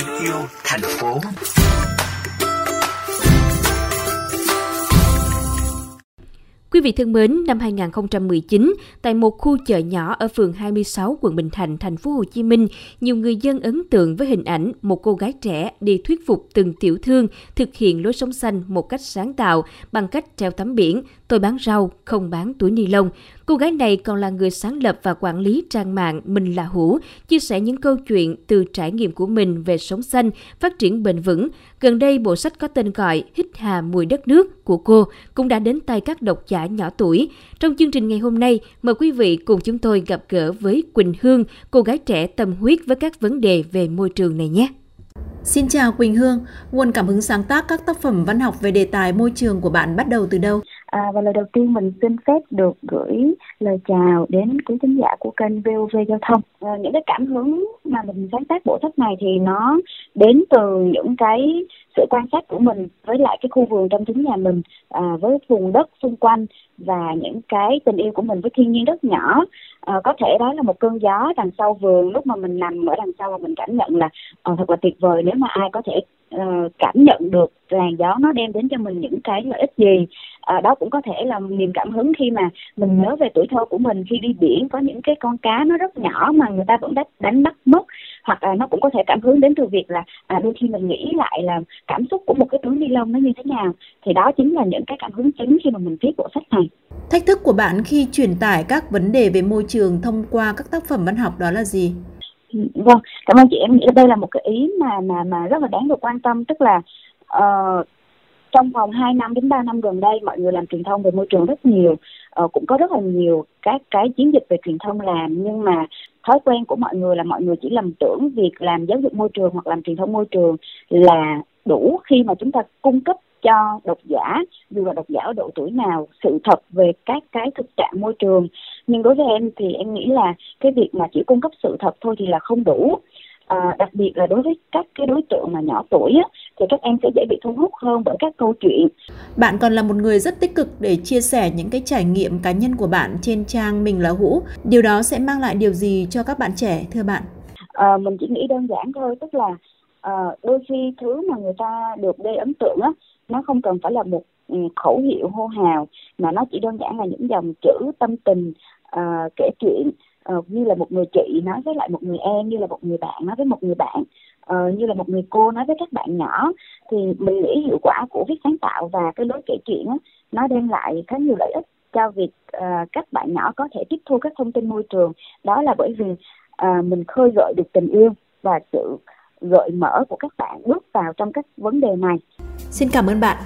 em yêu thành phố. Quý vị thân mến, năm 2019, tại một khu chợ nhỏ ở phường 26 quận Bình Thạnh, thành phố Hồ Chí Minh, nhiều người dân ấn tượng với hình ảnh một cô gái trẻ đi thuyết phục từng tiểu thương thực hiện lối sống xanh một cách sáng tạo bằng cách treo tấm biển tôi bán rau, không bán túi ni lông. Cô gái này còn là người sáng lập và quản lý trang mạng Mình là Hữu, chia sẻ những câu chuyện từ trải nghiệm của mình về sống xanh, phát triển bền vững. Gần đây, bộ sách có tên gọi Hít hà mùi đất nước của cô cũng đã đến tay các độc giả nhỏ tuổi. Trong chương trình ngày hôm nay, mời quý vị cùng chúng tôi gặp gỡ với Quỳnh Hương, cô gái trẻ tâm huyết với các vấn đề về môi trường này nhé. Xin chào Quỳnh Hương, nguồn cảm hứng sáng tác các tác phẩm văn học về đề tài môi trường của bạn bắt đầu từ đâu? À, và lời đầu tiên mình xin phép được gửi lời chào đến quý khán giả của kênh VOV Giao thông. À, những cái cảm hứng mà mình sáng tác bộ sách này thì nó đến từ những cái sự quan sát của mình với lại cái khu vườn trong chính nhà mình à, với vùng đất xung quanh và những cái tình yêu của mình với thiên nhiên rất nhỏ à, có thể đó là một cơn gió đằng sau vườn lúc mà mình nằm ở đằng sau và mình cảm nhận là à, thật là tuyệt vời nếu mà ai có thể uh, cảm nhận được làn gió nó đem đến cho mình những cái lợi ích gì à, đó cũng có thể là niềm cảm hứng khi mà mình nhớ về tuổi thơ của mình. Khi đi biển có những cái con cá nó rất nhỏ mà người ta vẫn đánh, đánh bắt mất hoặc là nó cũng có thể cảm hứng đến từ việc là à, đôi khi mình nghĩ lại là cảm xúc của một cái túi ni lông nó như thế nào. Thì đó chính là những cái cảm hứng chính khi mà mình viết bộ sách này. Thách thức của bạn khi truyền tải các vấn đề về môi trường thông qua các tác phẩm văn học đó là gì? Vâng cảm ơn chị. Em nghĩ đây là một cái ý mà mà mà rất là đáng được quan tâm. Tức là uh, trong vòng 2 năm đến 3 năm gần đây mọi người làm truyền thông về môi trường rất nhiều. Ờ, cũng có rất là nhiều các cái chiến dịch về truyền thông làm nhưng mà thói quen của mọi người là mọi người chỉ lầm tưởng việc làm giáo dục môi trường hoặc làm truyền thông môi trường là đủ khi mà chúng ta cung cấp cho độc giả dù là độc giả ở độ tuổi nào sự thật về các cái thực trạng môi trường. Nhưng đối với em thì em nghĩ là cái việc mà chỉ cung cấp sự thật thôi thì là không đủ à, đặc biệt là đối với các cái đối tượng mà nhỏ tuổi á, thì các em sẽ dễ bị thu hút hơn bởi các câu chuyện. Bạn còn là một người rất tích cực để chia sẻ những cái trải nghiệm cá nhân của bạn trên trang mình là hũ. Điều đó sẽ mang lại điều gì cho các bạn trẻ thưa bạn? À, mình chỉ nghĩ đơn giản thôi, tức là à, đôi khi thứ mà người ta được gây ấn tượng á, nó không cần phải là một ừ, khẩu hiệu hô hào mà nó chỉ đơn giản là những dòng chữ tâm tình uh, kể chuyện uh, như là một người chị nói với lại một người em như là một người bạn nói với một người bạn uh, như là một người cô nói với các bạn nhỏ thì mình nghĩ hiệu quả của viết sáng tạo và cái lối kể chuyện đó, nó đem lại khá nhiều lợi ích cho việc uh, các bạn nhỏ có thể tiếp thu các thông tin môi trường đó là bởi vì uh, mình khơi gợi được tình yêu và sự gợi mở của các bạn bước vào trong các vấn đề này. Xin cảm ơn bạn.